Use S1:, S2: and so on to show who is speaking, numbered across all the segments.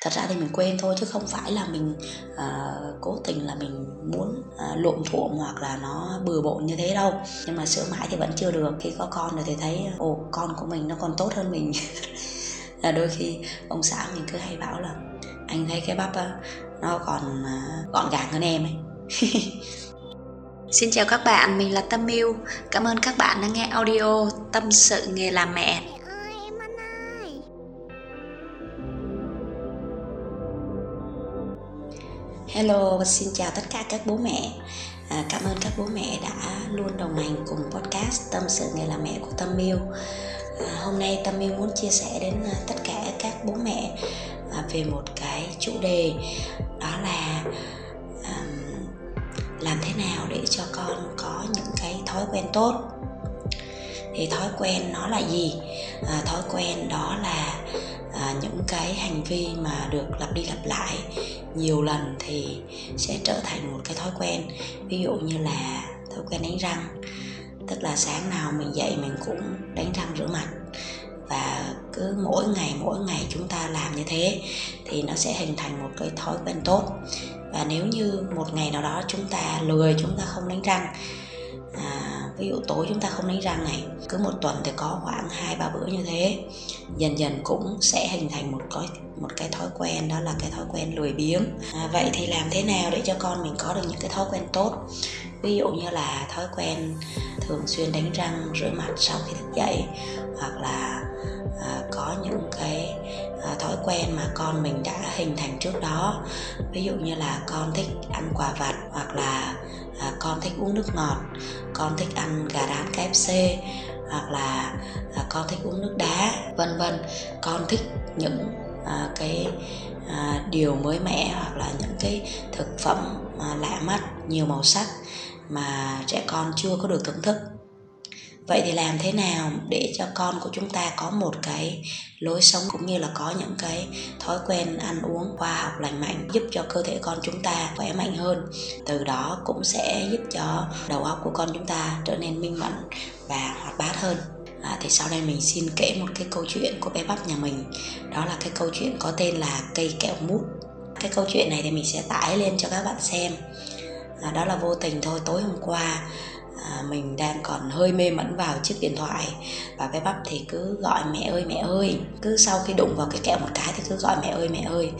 S1: thật ra thì mình quên thôi chứ không phải là mình uh, cố tình là mình muốn uh, lộn thuộm hoặc là nó bừa bộn như thế đâu nhưng mà sửa mãi thì vẫn chưa được khi có con rồi thì thấy ồ con của mình nó còn tốt hơn mình là đôi khi ông xã mình cứ hay bảo là anh thấy cái bắp á, nó còn ờ, gọn gàng hơn em ấy
S2: Xin chào các bạn, mình là Tâm Miu. Cảm ơn các bạn đã nghe audio Tâm sự nghề làm mẹ.
S1: Hello xin chào tất cả các bố mẹ. À, cảm ơn các bố mẹ đã luôn đồng hành cùng podcast Tâm sự nghề làm mẹ của Tâm Miu. À, hôm nay Tâm Miu muốn chia sẻ đến à, tất cả các bố mẹ à, về một cái chủ đề đó là à, làm thế nào để cho con có những cái thói quen tốt thì thói quen nó là gì à, thói quen đó là những cái hành vi mà được lặp đi lặp lại nhiều lần thì sẽ trở thành một cái thói quen. Ví dụ như là thói quen đánh răng tức là sáng nào mình dậy mình cũng đánh răng rửa mặt. Và cứ mỗi ngày mỗi ngày chúng ta làm như thế thì nó sẽ hình thành một cái thói quen tốt. Và nếu như một ngày nào đó chúng ta lười chúng ta không đánh răng à, ví dụ tối chúng ta không đánh răng này cứ một tuần thì có khoảng hai ba bữa như thế. Dần dần cũng sẽ hình thành một cái một cái thói quen đó là cái thói quen lười biếng. À, vậy thì làm thế nào để cho con mình có được những cái thói quen tốt? Ví dụ như là thói quen thường xuyên đánh răng rửa mặt sau khi thức dậy hoặc là à, có những cái à, thói quen mà con mình đã hình thành trước đó. Ví dụ như là con thích ăn quà vặt hoặc là à, con thích uống nước ngọt con thích ăn gà rán KFC hoặc là à, con thích uống nước đá vân vân. Con thích những à, cái à, điều mới mẻ hoặc là những cái thực phẩm à, lạ mắt nhiều màu sắc mà trẻ con chưa có được thưởng thức vậy thì làm thế nào để cho con của chúng ta có một cái lối sống cũng như là có những cái thói quen ăn uống khoa học lành mạnh giúp cho cơ thể con chúng ta khỏe mạnh hơn? Từ đó cũng sẽ giúp cho đầu óc của con chúng ta trở nên minh mẫn và hoạt bát hơn. À, thì sau đây mình xin kể một cái câu chuyện của bé bắp nhà mình. Đó là cái câu chuyện có tên là cây kẹo mút. Cái câu chuyện này thì mình sẽ tải lên cho các bạn xem. À, đó là vô tình thôi tối hôm qua à, mình đang còn hơi mê mẩn vào chiếc điện thoại. Và bé bắp thì cứ gọi mẹ ơi mẹ ơi. Cứ sau khi đụng vào cái kẹo một cái thì cứ gọi mẹ ơi mẹ ơi.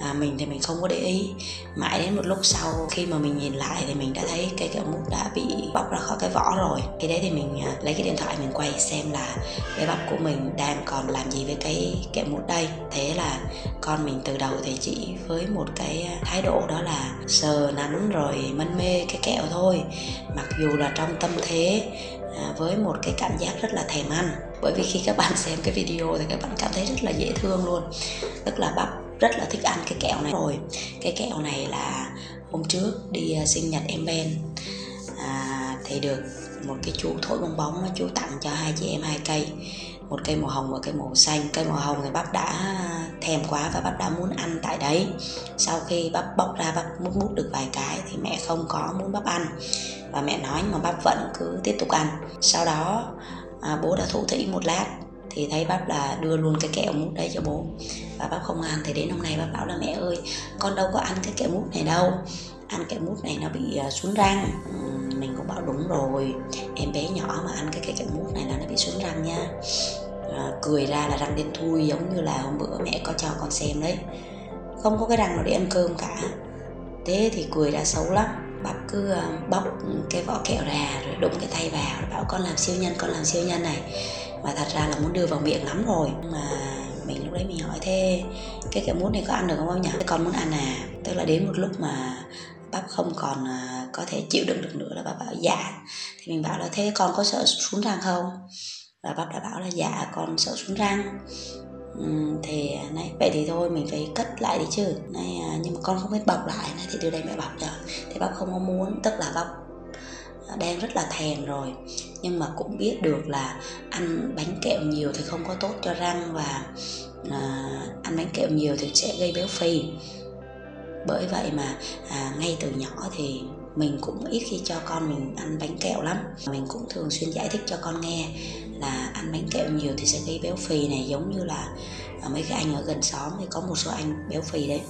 S1: À, mình thì mình không có để ý. Mãi đến một lúc sau khi mà mình nhìn lại thì mình đã thấy cái kẹo mút đã bị bóc ra khỏi cái vỏ rồi. Khi đấy thì mình à, lấy cái điện thoại mình quay xem là bé bắp của mình đang còn làm gì với cái kẹo mút đây. Thế là con mình từ đầu thì chỉ với một cái à, thái độ đó là sờ nắn rồi mân mê cái kẹo thôi. Mặc dù là trong tâm thế à, với một cái cảm giác rất là thèm ăn. Bởi vì khi các bạn xem cái video thì các bạn cảm thấy rất là dễ thương luôn. Tức là bắp rất là thích ăn cái kẹo này. Rồi cái kẹo này là hôm trước đi à, sinh nhật em Ben. À, thì được một cái chú thổi bong bóng chú tặng cho hai chị em hai cây một cây màu hồng và cây màu xanh. Cây màu hồng thì bắp đã thèm quá và bắp đã muốn ăn tại đấy. Sau khi bắp bóc ra bắp mút mút được vài cái thì mẹ không có muốn bắp ăn. Và mẹ nói mà bắp vẫn cứ tiếp tục ăn. Sau đó à, bố đã thủ thị một lát thì thấy bắp là đưa luôn cái kẹo mút đấy cho bố. Và bắp không ăn thì đến hôm nay bắp bảo là mẹ ơi con đâu có ăn cái kẹo mút này đâu. Ăn kẹo mút này nó bị uh, xuống răng bảo đúng rồi. Em bé nhỏ mà ăn cái kẹo mút này là nó bị xuống răng nha. À, cười ra là răng đen thui giống như là hôm bữa mẹ có cho con xem đấy. Không có cái răng nào để ăn cơm cả. Thế thì cười ra xấu lắm. Bắp cứ ờ, bóc cái vỏ kẹo ra rồi đụng cái tay vào rồi bảo con làm siêu nhân con làm siêu nhân này. Mà thật ra là muốn đưa vào miệng lắm rồi. Mà mình lúc đấy mình hỏi thế cái kẹo mút này có ăn được không nhỉ? Con muốn ăn à. Tức là đến một lúc mà bắp không còn ờ, có thể chịu đựng được nữa là bà bảo dạ. Thì mình bảo là thế con có sợ xuống răng không? Và bác đã bảo là dạ con sợ xuống răng. Uhm, thì à, này vậy thì thôi mình phải cất lại đi chứ. Này à, nhưng mà con không biết bọc lại này thì đưa đây mẹ bọc cho. Thì bác không có muốn tức là bác à, đang rất là thèm rồi. Nhưng mà cũng biết được là ăn bánh kẹo nhiều thì không có tốt cho răng và à, ăn bánh kẹo nhiều thì sẽ gây béo phì. Bởi vậy mà à, ngay từ nhỏ thì mình cũng ít khi cho con mình ăn bánh kẹo lắm. Mình cũng thường xuyên giải thích cho con nghe là ăn bánh kẹo nhiều thì sẽ gây béo phì này, giống như là mấy cái anh ở gần xóm thì có một số anh béo phì đấy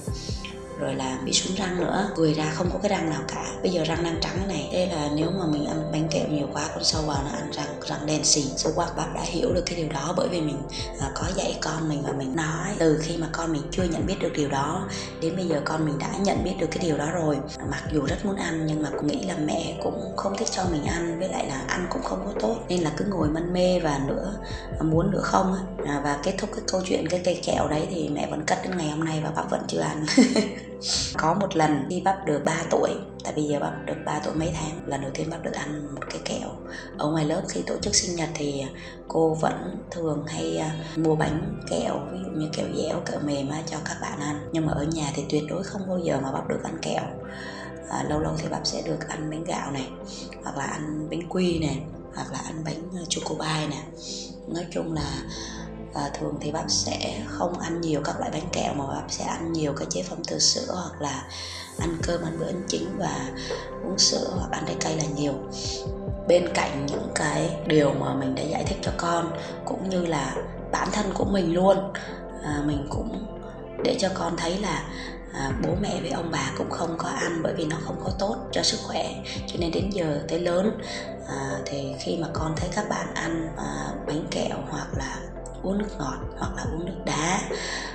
S1: rồi là bị sún răng nữa. Cười ra không có cái răng nào cả. Bây giờ răng đang trắng này. Thế là nếu mà mình ăn bánh kẹo nhiều quá con sâu vào nó ăn răng răng đen xì. Số quá bác đã hiểu được cái điều đó bởi vì mình à, có dạy con mình và mình nói. Từ khi mà con mình chưa nhận biết được điều đó đến bây giờ con mình đã nhận biết được cái điều đó rồi. Mặc dù rất muốn ăn nhưng mà cũng nghĩ là mẹ cũng không thích cho mình ăn với lại là ăn cũng không có tốt nên là cứ ngồi mân mê và nữa à, muốn nữa không à, và kết thúc cái câu chuyện cái cây kẹo đấy thì mẹ vẫn cất đến ngày hôm nay và bác vẫn chưa ăn. có một lần khi bắp được 3 tuổi tại bây giờ bắp được 3 tuổi mấy tháng lần đầu tiên bắp được ăn một cái kẹo. Ở ngoài lớp khi tổ chức sinh nhật thì cô vẫn thường hay à, mua bánh kẹo ví dụ như kẹo dẻo kẹo mềm cho các bạn ăn. Nhưng mà ở nhà thì tuyệt đối không bao giờ mà bắp được ăn kẹo. À, lâu lâu thì bắp sẽ được ăn bánh gạo này hoặc là ăn bánh quy này hoặc là ăn bánh à, chocolate chocobai này. Nói chung là và thường thì bác sẽ không ăn nhiều các loại bánh kẹo mà bác sẽ ăn nhiều các chế phẩm từ sữa hoặc là ăn cơm ăn bữa ăn chính và uống sữa hoặc ăn trái cây là nhiều. Bên cạnh những cái điều mà mình đã giải thích cho con cũng như là bản thân của mình luôn à, mình cũng để cho con thấy là à, bố mẹ với ông bà cũng không có ăn bởi vì nó không có tốt cho sức khỏe. Cho nên đến giờ tới lớn à, thì khi mà con thấy các bạn ăn à, bánh kẹo hoặc là uống nước ngọt hoặc là uống nước đá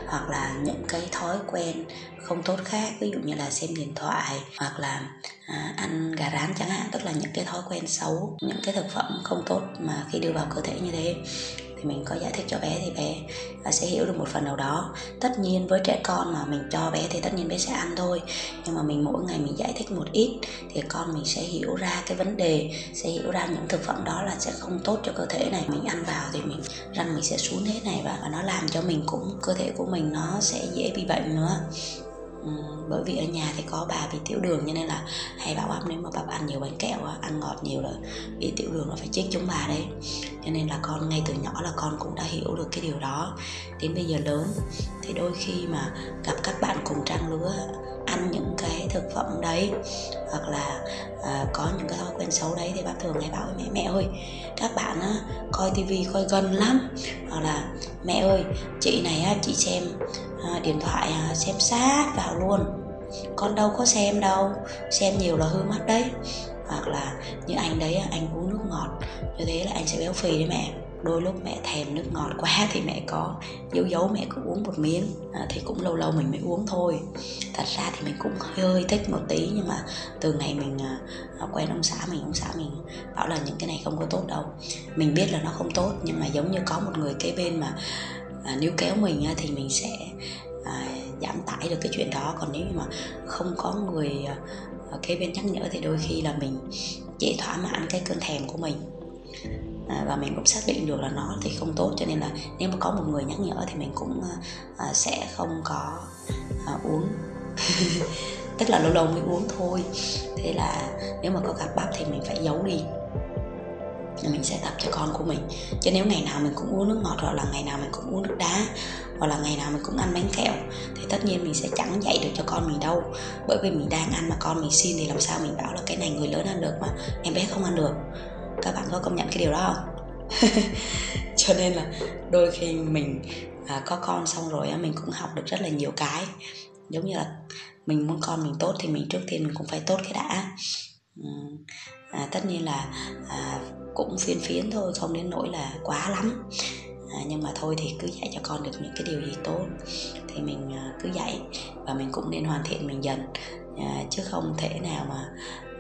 S1: hoặc là những cái thói quen không tốt khác ví dụ như là xem điện thoại hoặc là à, ăn gà rán chẳng hạn tức là những cái thói quen xấu những cái thực phẩm không tốt mà khi đưa vào cơ thể như thế mình có giải thích cho bé thì bé sẽ hiểu được một phần nào đó. Tất nhiên với trẻ con mà mình cho bé thì tất nhiên bé sẽ ăn thôi. Nhưng mà mình mỗi ngày mình giải thích một ít thì con mình sẽ hiểu ra cái vấn đề, sẽ hiểu ra những thực phẩm đó là sẽ không tốt cho cơ thể này. Mình ăn vào thì mình, răng mình sẽ xuống hết này và nó làm cho mình cũng, cơ thể của mình nó sẽ dễ bị bệnh nữa. Ừ, bởi vì ở nhà thì có bà bị tiểu đường cho nên là hay bảo bắp nếu mà bắp ăn nhiều bánh kẹo ăn ngọt nhiều là bị tiểu đường là phải chết chúng bà đấy. Cho nên là con ngay từ nhỏ là con cũng đã hiểu được cái điều đó. Đến bây giờ lớn, thì đôi khi mà gặp các bạn cùng trang lứa ăn những cái thực phẩm đấy hoặc là à, có những cái thói quen xấu đấy thì bác thường hay bảo với mẹ mẹ ơi các bạn á, coi tivi coi gần lắm. Hoặc là mẹ ơi chị này á, chị xem à, điện thoại à, xem sát vào luôn. Con đâu có xem đâu xem nhiều là hư mắt đấy. Hoặc là như anh đấy anh uống nước ngọt. Như thế là anh sẽ béo phì đấy mẹ. Đôi lúc mẹ thèm nước ngọt quá thì mẹ có giấu giấu mẹ cũng uống một miếng. À, thì cũng lâu lâu mình mới uống thôi. Thật ra thì mình cũng hơi thích một tí nhưng mà từ ngày mình à, à, quen ông xã mình ông xã mình bảo là những cái này không có tốt đâu. Mình biết là nó không tốt nhưng mà giống như có một người kế bên mà à, níu kéo mình thì mình sẽ à, giảm tải được cái chuyện đó. Còn nếu như mà không có người à, à kế bên nhắc nhở thì đôi khi là mình dễ thỏa mãn cái cơn thèm của mình. À, và mình cũng xác định được là nó thì không tốt cho nên là nếu mà có một người nhắc nhở thì mình cũng à, à sẽ không có à, uống. Tức là lâu lâu mới uống thôi. Thế là nếu mà có gặp bắp thì mình phải giấu đi mình sẽ tập cho con của mình. Chứ nếu ngày nào mình cũng uống nước ngọt hoặc là ngày nào mình cũng uống nước đá hoặc là ngày nào mình cũng ăn bánh kẹo thì tất nhiên mình sẽ chẳng dạy được cho con mình đâu. Bởi vì mình đang ăn mà con mình xin thì làm sao mình bảo là cái này người lớn ăn được mà em bé không ăn được. Các bạn có công nhận cái điều đó không? Cho nên là đôi khi mình à, có con xong rồi á mình cũng học được rất là nhiều cái. Giống như là mình muốn con mình tốt thì mình trước tiên mình cũng phải tốt cái đã à, tất nhiên là à, cũng phiên phiến thôi không đến nỗi là quá lắm. À, nhưng mà thôi thì cứ dạy cho con được những cái điều gì tốt. Thì mình à, cứ dạy và mình cũng nên hoàn thiện mình dần. À, chứ không thể nào mà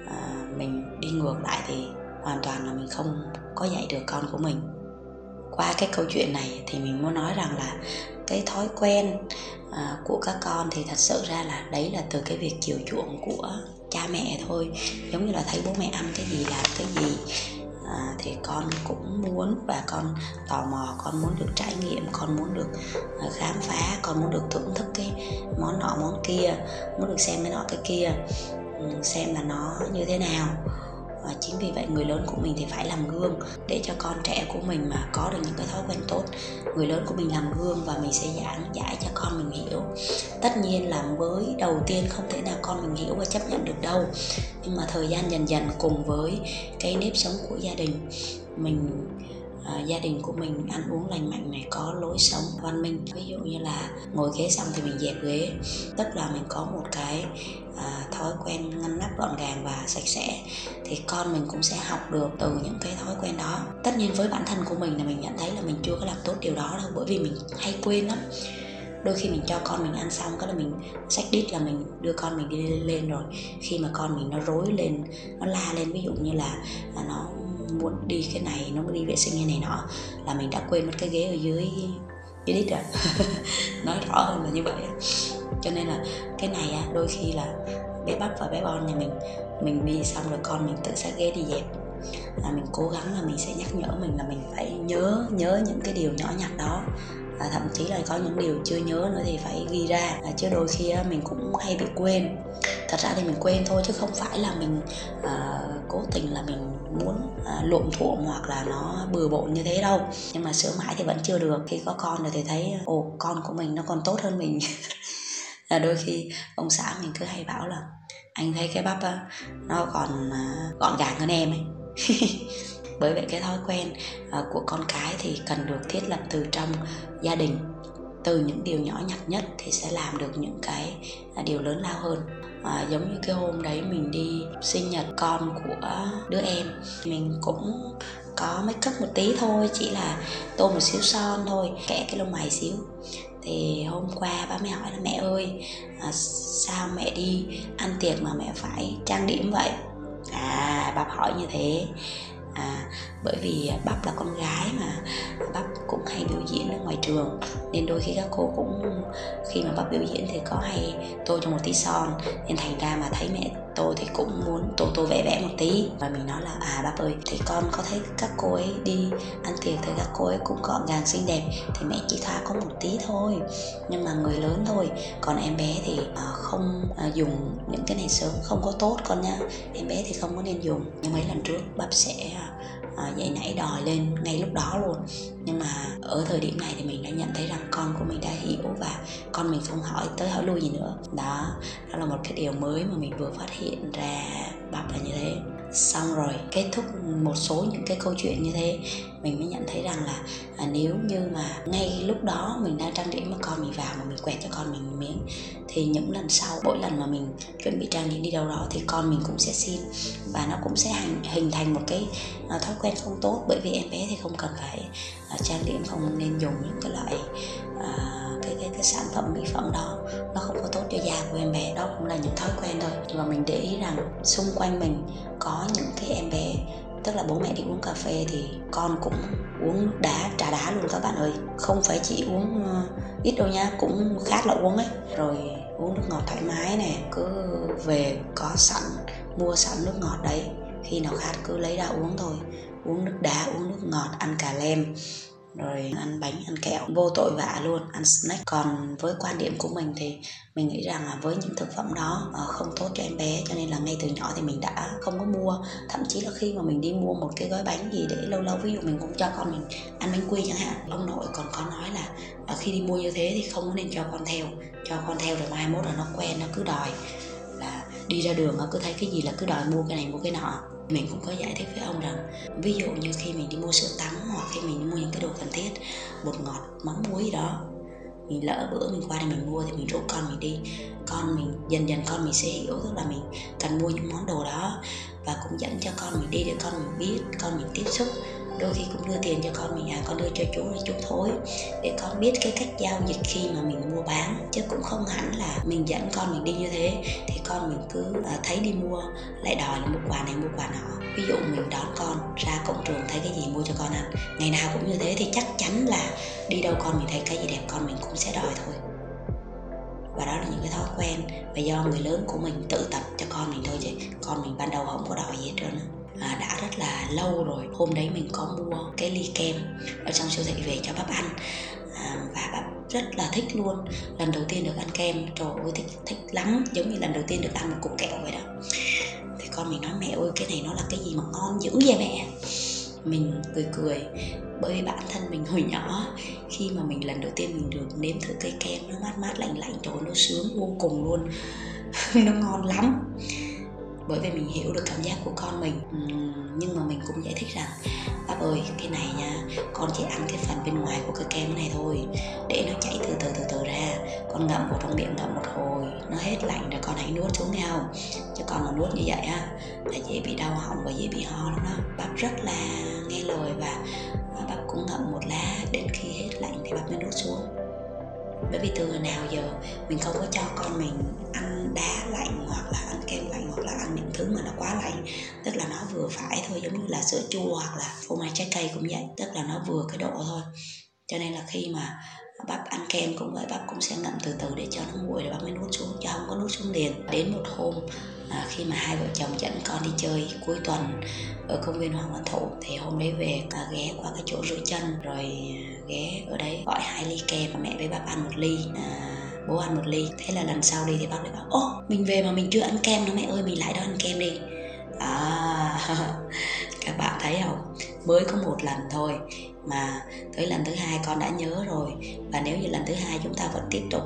S1: à, mình đi ngược lại thì hoàn toàn là mình không có dạy được con của mình qua cái câu chuyện này thì mình muốn nói rằng là cái thói quen à, của các con thì thật sự ra là đấy là từ cái việc chiều chuộng của cha mẹ thôi. Giống như là thấy bố mẹ ăn cái gì làm cái gì à, thì con cũng muốn và con tò mò con muốn được trải nghiệm con muốn được à, khám phá con muốn được thưởng thức cái món nọ món kia muốn được xem cái nọ cái kia ừ, xem là nó như thế nào và chính vì vậy người lớn của mình thì phải làm gương để cho con trẻ của mình mà có được những cái thói quen tốt. Người lớn của mình làm gương và mình sẽ giảng giải cho con mình hiểu. Tất nhiên là mới đầu tiên không thể nào con mình hiểu và chấp nhận được đâu. Nhưng mà thời gian dần dần cùng với cái nếp sống của gia đình, mình uh, gia đình của mình ăn uống lành mạnh này có lối sống văn minh. Ví dụ như là ngồi ghế xong thì mình dẹp ghế. Tức là mình có một cái à, thói quen ngăn nắp gọn gàng và sạch sẽ thì con mình cũng sẽ học được từ những cái thói quen đó. Tất nhiên với bản thân của mình là mình nhận thấy là mình chưa có làm tốt điều đó đâu bởi vì mình hay quên lắm. Đôi khi mình cho con mình ăn xong cái là mình sách đít là mình đưa con mình đi lên rồi. Khi mà con mình nó rối lên nó la lên ví dụ như là, là nó muốn đi cái này, nó muốn đi vệ sinh như này nọ, là mình đã quên mất cái ghế ở dưới dưới đít rồi. Nói rõ hơn là như vậy cho nên là cái này á, đôi khi là bé bắp và bé bon nhà mình mình đi xong rồi con mình tự xách ghế đi dẹp. Là mình cố gắng là mình sẽ nhắc nhở mình là mình phải nhớ nhớ những cái điều nhỏ nhặt đó và thậm chí là có những điều chưa nhớ nữa thì phải ghi ra. À, chứ đôi khi á, mình cũng hay bị quên. Thật ra thì mình quên thôi chứ không phải là mình à, cố tình là mình muốn ờ, à, lộn thuộm hoặc là nó bừa bộn như thế đâu. Nhưng mà sửa mãi thì vẫn chưa được. Khi có con rồi thì thấy ồ con của mình nó còn tốt hơn mình. Là đôi khi ông xã mình cứ hay bảo là anh thấy cái bắp á nó còn à, gọn gàng hơn em ấy. bởi vậy cái thói quen à, của con cái thì cần được thiết lập từ trong gia đình. Từ những điều nhỏ nhặt nhất thì sẽ làm được những cái à, điều lớn lao hơn. À, giống như cái hôm đấy mình đi sinh nhật con của đứa em mình cũng có make up một tí thôi chỉ là tô một xíu son thôi kẻ cái lông mày xíu. Thì hôm qua ba mẹ hỏi là mẹ ơi à, sao mẹ đi ăn tiệc mà mẹ phải trang điểm vậy? À bà hỏi như thế à, bởi vì bắp là con gái mà. Bắp cũng hay biểu diễn ở ngoài trường. Nên đôi khi các cô cũng, khi mà bắp biểu diễn thì có hay tô cho một tí son. Nên thành ra mà thấy mẹ tôi thì cũng muốn tô tô vẽ vẽ một tí. Và mình nói là à bác ơi, thì con có thấy các cô ấy đi ăn tiệc thì các cô ấy cũng gọn gàng xinh đẹp, thì mẹ chỉ thoa có một tí thôi. Nhưng mà người lớn thôi, còn em bé thì à, không à, dùng những cái này sớm, không có tốt con nha. Em bé thì không có nên dùng. Nhưng mấy lần trước bắp sẽ à, uh, dậy nãy đòi lên ngay lúc đó luôn. Nhưng mà ở thời điểm này thì mình đã nhận thấy rằng con của mình đã hiểu và con mình không hỏi tới hỏi lui gì nữa. Đó đó là một cái điều mới mà mình vừa phát hiện hiện ra bắp là như thế xong rồi kết thúc một số những cái câu chuyện như thế mình mới nhận thấy rằng là à, nếu như mà ngay lúc đó mình đang trang điểm mà con mình vào mà mình quẹt cho con mình miếng thì những lần sau mỗi lần mà mình chuẩn bị trang điểm đi đâu đó thì con mình cũng sẽ xin và nó cũng sẽ hành, hình thành một cái à, thói quen không tốt bởi vì em bé thì không cần phải à, trang điểm không nên dùng những cái loại à, cái, cái cái sản phẩm mỹ phẩm đó. Nó không có tốt cho da của em bé. Đó cũng là những thói quen thôi. Và mình để ý rằng xung quanh mình có những cái em bé tức là bố mẹ đi uống cà phê thì con cũng uống đá trà đá luôn các bạn ơi. Không phải chỉ uống ờ, ít đâu nha cũng khát là uống ấy. Rồi uống nước ngọt thoải mái nè cứ về có sẵn mua sẵn nước ngọt đấy. Khi nào khát cứ lấy ra uống thôi. Uống nước đá uống nước ngọt ăn cà lem rồi ăn bánh, ăn kẹo. Vô tội vạ luôn, ăn snack. Còn với quan điểm của mình thì mình nghĩ rằng là với những thực phẩm đó ờ, không tốt cho em bé, cho nên là ngay từ nhỏ thì mình đã không có mua. Thậm chí là khi mà mình đi mua một cái gói bánh gì để lâu lâu, ví dụ mình cũng cho con mình ăn bánh quy chẳng hạn, ông nội còn có nói là ờ, khi đi mua như thế thì không nên cho con theo. Cho con theo rồi mai mốt là nó quen, nó cứ đòi là đi ra đường, nó cứ thấy cái gì là cứ đòi mua cái này, mua cái nọ mình cũng có giải thích với ông rằng, ví dụ như khi mình đi mua sữa tắm hoặc khi mình đi mua những cái đồ cần thiết, bột ngọt, mắm muối đó, mình lỡ bữa mình qua đây mình mua thì mình rủ con mình đi. Con mình, dần dần con mình sẽ hiểu tức là mình cần mua những món đồ đó và cũng dẫn cho con mình đi để con mình biết, con mình tiếp xúc đôi khi cũng đưa tiền cho con mình à con đưa cho chú là chú thối để con biết cái cách giao dịch khi mà mình mua bán. Chứ cũng không hẳn là mình dẫn con mình đi như thế, thì con mình cứ à, thấy đi mua, lại đòi là mua quà này mua quà nọ. Ví dụ mình đón con ra cổng trường thấy cái gì mua cho con ăn. Ngày nào cũng như thế thì chắc chắn là đi đâu con mình thấy cái gì đẹp, con mình cũng sẽ đòi thôi. Và đó là những cái thói quen và do người lớn của mình tự tập cho con mình thôi chứ. Con mình ban đầu không có đòi gì hết trơn á à, đã rất là lâu rồi. Hôm đấy mình có mua cái ly kem ở trong siêu thị về cho bắp ăn. À, và bắp rất là thích luôn. Lần đầu tiên được ăn kem trời ơi thích thích lắm. Giống như lần đầu tiên được ăn một cục kẹo vậy đó. Thì con mình nói mẹ ơi cái này nó là cái gì mà ngon dữ vậy mẹ? Mình cười cười bởi vì bản thân mình hồi nhỏ. Khi mà mình lần đầu tiên mình được nếm thử cây kem nó mát mát lạnh lạnh trời nó sướng vô cùng luôn. Nó ngon lắm bởi vì mình hiểu được cảm giác của con mình. Nhưng mà mình cũng giải thích rằng, bác ơi, cái này nha, con chỉ ăn cái phần bên ngoài của cái kem này thôi, để nó chảy từ từ từ từ ra, con ngậm vào trong miệng ngậm một hồi, nó hết lạnh rồi con hãy nuốt xuống nghe không chứ con mà nuốt như vậy á, là dễ bị đau họng và dễ bị ho lắm đó. Bác rất là nghe lời và à, bác cũng ngậm một lá đến khi hết lạnh thì bác mới nuốt xuống. Bởi vì từ nào giờ mình không có cho con mình ăn đá lạnh hoặc là ăn kem lạnh hoặc là ăn những thứ mà nó quá lạnh. Tức là nó vừa phải thôi giống như là sữa chua hoặc là phô mai trái cây cũng vậy. Tức là nó vừa cái độ thôi. Cho nên là khi mà bác ăn kem cũng vậy bác cũng sẽ ngậm từ từ để cho nó nguội rồi bác mới nuốt xuống cho không có nuốt xuống liền. Đến một hôm à, khi mà hai vợ chồng dẫn con đi chơi cuối tuần ở công viên Hoàng Văn Thụ thì hôm đấy về à, ghé qua cái chỗ rửa chân rồi à, ghé ở đấy gọi hai ly kem và mẹ với bắp ăn một ly. À, bố ăn một ly thế là lần sau đi thì bác lại bảo ô mình về mà mình chưa ăn kem nữa mẹ ơi mình lại đó ăn kem đi. À các bạn thấy không? Mới có một lần thôi mà tới lần thứ hai con đã nhớ rồi. Và nếu như lần thứ hai chúng ta vẫn tiếp tục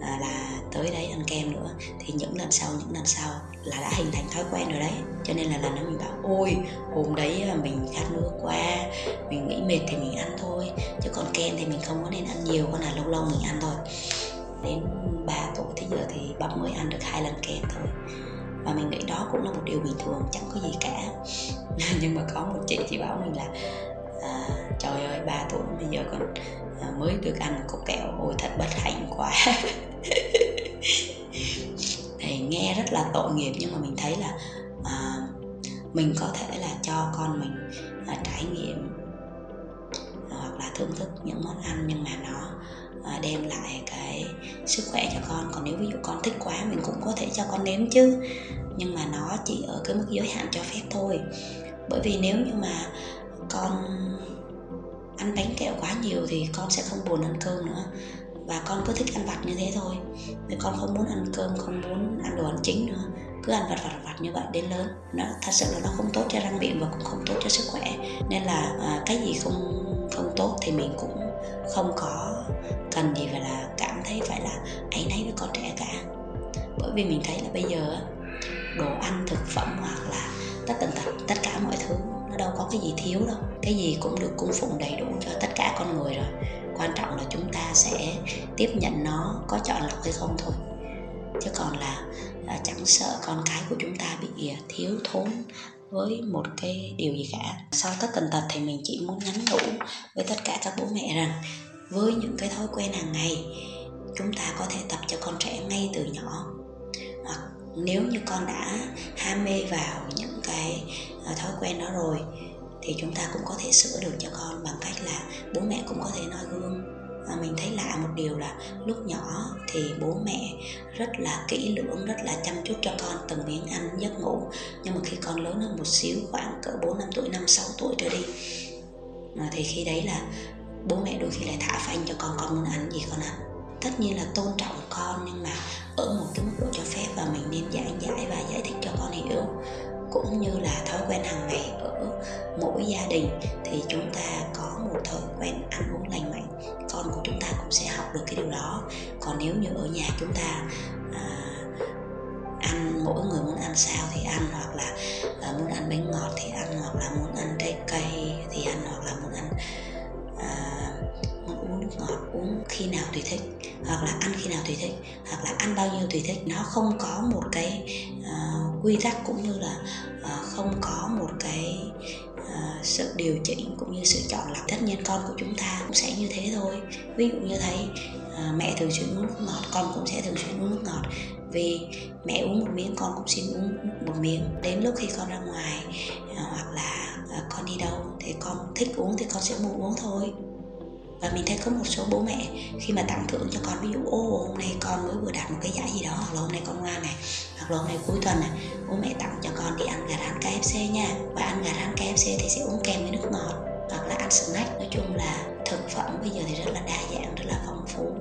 S1: à, là tới đấy ăn kem nữa thì những lần sau những lần sau là đã hình thành thói quen rồi đấy. Cho nên là lần đó mình bảo ôi hôm đấy mình khát nước quá mình nghĩ mệt thì mình ăn thôi chứ còn kem thì mình không có nên ăn nhiều con là lâu lâu mình ăn thôi đến 3 tuổi thì giờ thì bắp mới ăn được hai lần kem thôi. Và mình nghĩ đó cũng là một điều bình thường chẳng có gì cả. Nhưng mà có một chị chị bảo mình là à, trời ơi ba tuổi bây giờ còn à, mới được ăn cục kẹo. Ôi thật bất hạnh quá. Thì nghe rất là tội nghiệp nhưng mà mình thấy là à, mình có thể là cho con mình à, trải nghiệm hoặc là thưởng thức những món ăn nhưng mà nó đem lại cái sức khỏe cho con. Còn nếu ví dụ con thích quá mình cũng có thể cho con nếm chứ. Nhưng mà nó chỉ ở cái mức giới hạn cho phép thôi. Bởi vì nếu như mà con ăn bánh kẹo quá nhiều thì con sẽ không buồn ăn cơm nữa. Và con cứ thích ăn vặt như thế thôi. Vì con không muốn ăn cơm không muốn ăn đồ ăn chính nữa cứ ăn vặt vặt vặt như vậy đến lớn nó thật sự là nó không tốt cho răng miệng và cũng không tốt cho sức khỏe. Nên là à, cái gì không không tốt thì mình cũng không có cần gì phải là cảm thấy phải là ấy nấy với con trẻ cả. Bởi vì mình thấy là bây giờ đồ ăn thực phẩm hoặc là tất tần tật tất cả mọi thứ nó đâu có cái gì thiếu đâu. Cái gì cũng được cung phụng đầy đủ cho tất cả con người rồi. Quan trọng là chúng ta sẽ tiếp nhận nó có chọn lọc hay không thôi. Chứ còn là, là chẳng sợ con cái của chúng ta bị à, thiếu thốn với một cái điều gì cả. Sau tất tần tật thì mình chỉ muốn nhắn nhủ với tất cả các bố mẹ rằng với những cái thói quen hàng ngày, chúng ta có thể tập cho con trẻ ngay từ nhỏ. Hoặc nếu như con đã ham mê vào những cái ờ, thói quen đó rồi thì chúng ta cũng có thể sửa được cho con bằng cách là bố mẹ cũng có thể noi gương và mình thấy lạ một điều là lúc nhỏ thì bố mẹ rất là kỹ lưỡng, rất là chăm chút cho con từng miếng ăn, giấc ngủ. Nhưng mà khi con lớn hơn một xíu, khoảng cỡ bốn năm tuổi, năm sáu tuổi trở đi thì khi đấy là bố mẹ đôi khi lại thả phanh cho con con muốn ăn gì con ăn. Tất nhiên là tôn trọng con nhưng mà ở một cái mức độ cho phép và mình nên giảng giải và giải thích cho con hiểu cũng như là thói quen hàng ngày ở mỗi gia đình thì chúng ta có một thói quen ăn uống lành mạnh. Con của chúng ta cũng sẽ học được cái điều đó. Còn nếu như ở nhà chúng ta à, ăn mỗi người muốn ăn sao thì ăn hoặc là à, muốn ăn bánh ngọt thì ăn hoặc là muốn ăn trái cây thì ăn hoặc là muốn ăn à, muốn uống nước ngọt uống khi nào tùy thích hoặc là ăn khi nào tùy thích hoặc là ăn bao nhiêu tùy thích. Nó không có một cái uh, quy tắc cũng như là uh, không có một cái uh, sự điều chỉnh cũng như sự chọn lọc tất nhiên con của chúng ta cũng sẽ như thế thôi. Ví dụ như thấy uh, mẹ thường xuyên uống nước ngọt con cũng sẽ thường xuyên uống nước ngọt. Vì mẹ uống một miếng con cũng xin uống một miếng. Đến lúc khi con ra ngoài uh, hoặc là uh, con đi đâu thì con thích uống thì con sẽ mua uống thôi và mình thấy có một số bố mẹ khi mà tặng thưởng cho con ví dụ ô hôm nay con mới vừa đạt một cái giải gì đó hoặc là hôm nay con ngoan này hoặc là hôm nay cuối tuần này bố mẹ tặng cho con đi ăn gà rán KFC nha. Và ăn gà rán KFC thì sẽ uống kèm với nước ngọt hoặc là ăn snack. Nói chung là thực phẩm bây giờ thì rất là đa dạng rất là phong phú.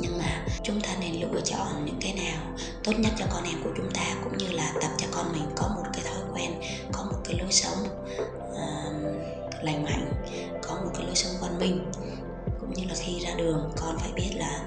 S1: Nhưng mà chúng ta nên lựa chọn những cái nào tốt nhất cho con em của chúng ta cũng như là tập cho con mình có một cái thói quen có một cái lối sống uh, lành mạnh có một cái lối sống văn minh cũng như là khi ra đường con phải biết là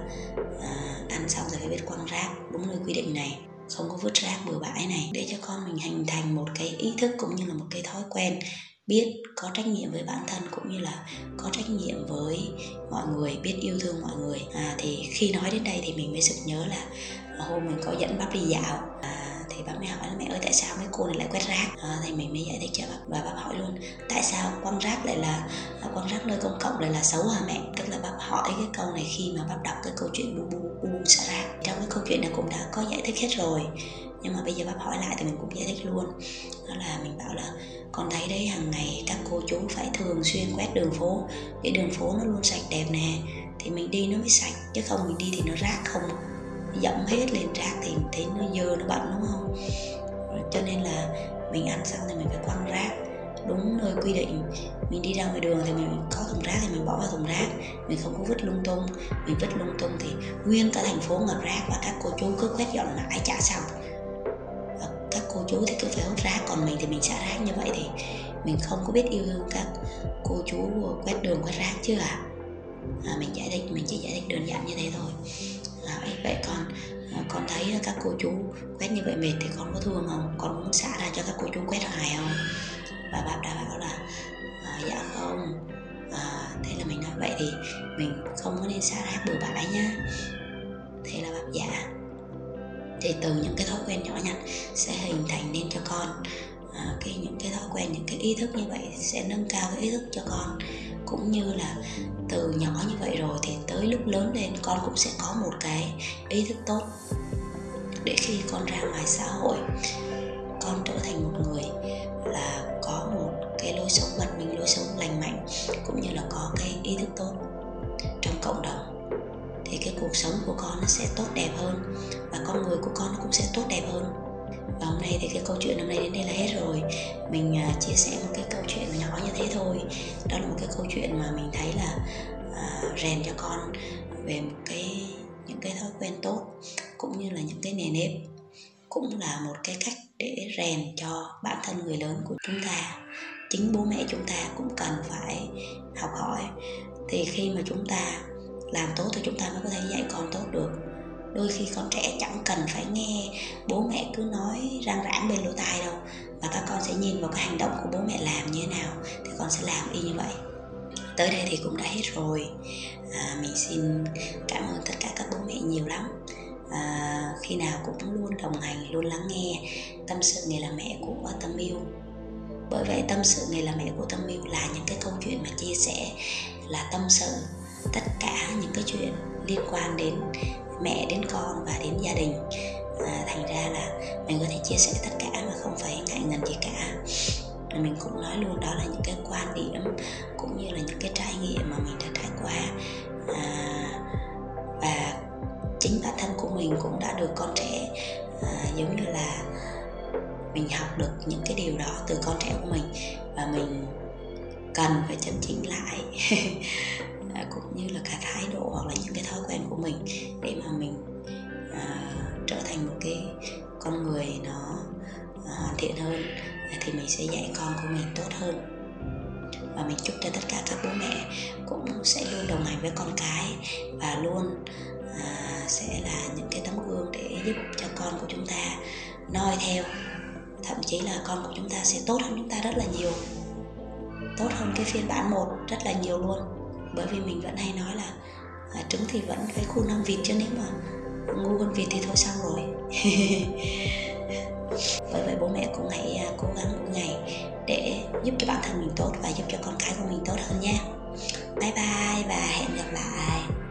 S1: à, ăn xong rồi phải biết quăng rác đúng nơi quy định này. Không có vứt rác bừa bãi này. Để cho con mình hình thành một cái ý thức cũng như là một cái thói quen biết có trách nhiệm với bản thân cũng như là có trách nhiệm với mọi người biết yêu thương mọi người. À, thì khi nói đến đây thì mình mới sực nhớ là hôm mình có dẫn bác đi dạo thì bác mới hỏi là mẹ ơi tại sao mấy cô này lại quét rác? À, thì mình mới giải thích cho bác và bác hỏi luôn tại sao quăng rác lại là à, quăng rác nơi công cộng lại là xấu hả mẹ? Tức là bác hỏi cái câu này khi mà bác đọc cái câu chuyện bu bu bu bu xả rác. Trong cái câu chuyện này cũng đã có giải thích hết rồi nhưng mà bây giờ bác hỏi lại thì mình cũng giải thích luôn. Đó là mình bảo là con thấy đấy hàng ngày các cô chú phải thường xuyên quét đường phố cái đường phố nó luôn sạch đẹp nè thì mình đi nó mới sạch chứ không mình đi thì nó rác không dẫm hết lên rác thì mình thấy nó dơ nó bẩn đúng không? Cho nên là mình ăn xong thì mình phải quăng rác. Đúng nơi quy định mình đi ra ngoài đường thì mình có thùng rác thì mình bỏ vào thùng rác. Mình không có vứt lung tung. Mình vứt lung tung thì nguyên cả thành phố ngập rác và các cô chú cứ quét dọn mãi chả xong. Và các cô chú thì cứ phải hút rác còn mình thì mình xả rác như vậy thì mình không có biết yêu thương các cô chú quét đường quét rác chứ à, à mình giải thích mình chỉ giải thích đơn giản như thế thôi à, vậy con ờ, con thấy các cô chú quét như vậy mệt thì con có thương không? Con muốn xả ra cho các cô chú quét hoài không? Và bà đã bảo là à, dạ không. À, thế là mình nói vậy thì mình không có nên xả rác bừa bãi nhá. Thế là bác dạ thì từ những cái thói quen nhỏ nhặt sẽ hình thành nên cho con cái những cái thói quen, những cái ý thức như vậy sẽ nâng cao cái ý thức cho con. Cũng như là từ nhỏ như vậy rồi thì tới lúc lớn lên, con cũng sẽ có một cái ý thức tốt. Để khi con ra ngoài xã hội, con trở thành một người là có một cái lối sống văn minh, lối sống lành mạnh, cũng như là có cái ý thức tốt trong cộng đồng, thì cái cuộc sống của con nó sẽ tốt đẹp hơn và con người của con nó cũng sẽ tốt đẹp hơn và hôm nay thì cái câu chuyện hôm nay đến đây là hết rồi. Mình uh, chia sẻ một cái câu chuyện nhỏ như thế thôi. Đó là một cái câu chuyện mà mình thấy là uh, rèn cho con về một cái những cái thói quen tốt cũng như là những cái nề nếp cũng là một cái cách để rèn cho bản thân người lớn của chúng ta. Chính bố mẹ chúng ta cũng cần phải học hỏi. Thì khi mà chúng ta làm tốt thì chúng ta mới có thể dạy con tốt được đôi khi con trẻ chẳng cần phải nghe bố mẹ cứ nói răng rãng bên lỗ tai đâu mà các con sẽ nhìn vào cái hành động của bố mẹ làm như thế nào thì con sẽ làm y như vậy. Tới đây thì cũng đã hết rồi. À, mình xin cảm ơn tất cả các bố mẹ nhiều lắm. À, khi nào cũng luôn đồng hành luôn lắng nghe. Tâm sự nghề làm mẹ của tâm yêu. Bởi vậy tâm sự nghề làm mẹ của tâm yêu là những cái câu chuyện mà chia sẻ là tâm sự tất cả những cái chuyện liên quan đến mẹ đến con và đến gia đình. À, thành ra là mình có thể chia sẻ tất cả mà không phải ngại ngần gì cả. Mình cũng nói luôn đó là những cái quan điểm cũng như là những cái trải nghiệm mà mình đã trải qua. À, và chính bản thân của mình cũng đã được con trẻ à, giống như là mình học được những cái điều đó từ con trẻ của mình. Và mình cần phải chấn chỉnh lại. à, cũng như là cả thái độ hoặc là những cái thói quen của mình để mà mình à, trở thành một cái con người nó à, hoàn thiện hơn à, thì mình sẽ dạy con của mình tốt hơn. Và mình chúc cho tất cả các bố mẹ cũng sẽ luôn đồng hành với con cái và luôn à, sẽ là những cái tấm gương để giúp cho con của chúng ta noi theo. Thậm chí là con của chúng ta sẽ tốt hơn chúng ta rất là nhiều tốt hơn cái phiên bản một rất là nhiều luôn bởi vì mình vẫn hay nói là à, trứng thì vẫn phải khuôn năm vịt chứ nếu mà ngu hơn vịt thì thôi xong rồi. Bởi vậy bố mẹ cũng hãy à, cố gắng mỗi ngày để giúp cho bản thân mình tốt và giúp cho con cái của mình tốt hơn nha. Bye bye và hẹn gặp lại.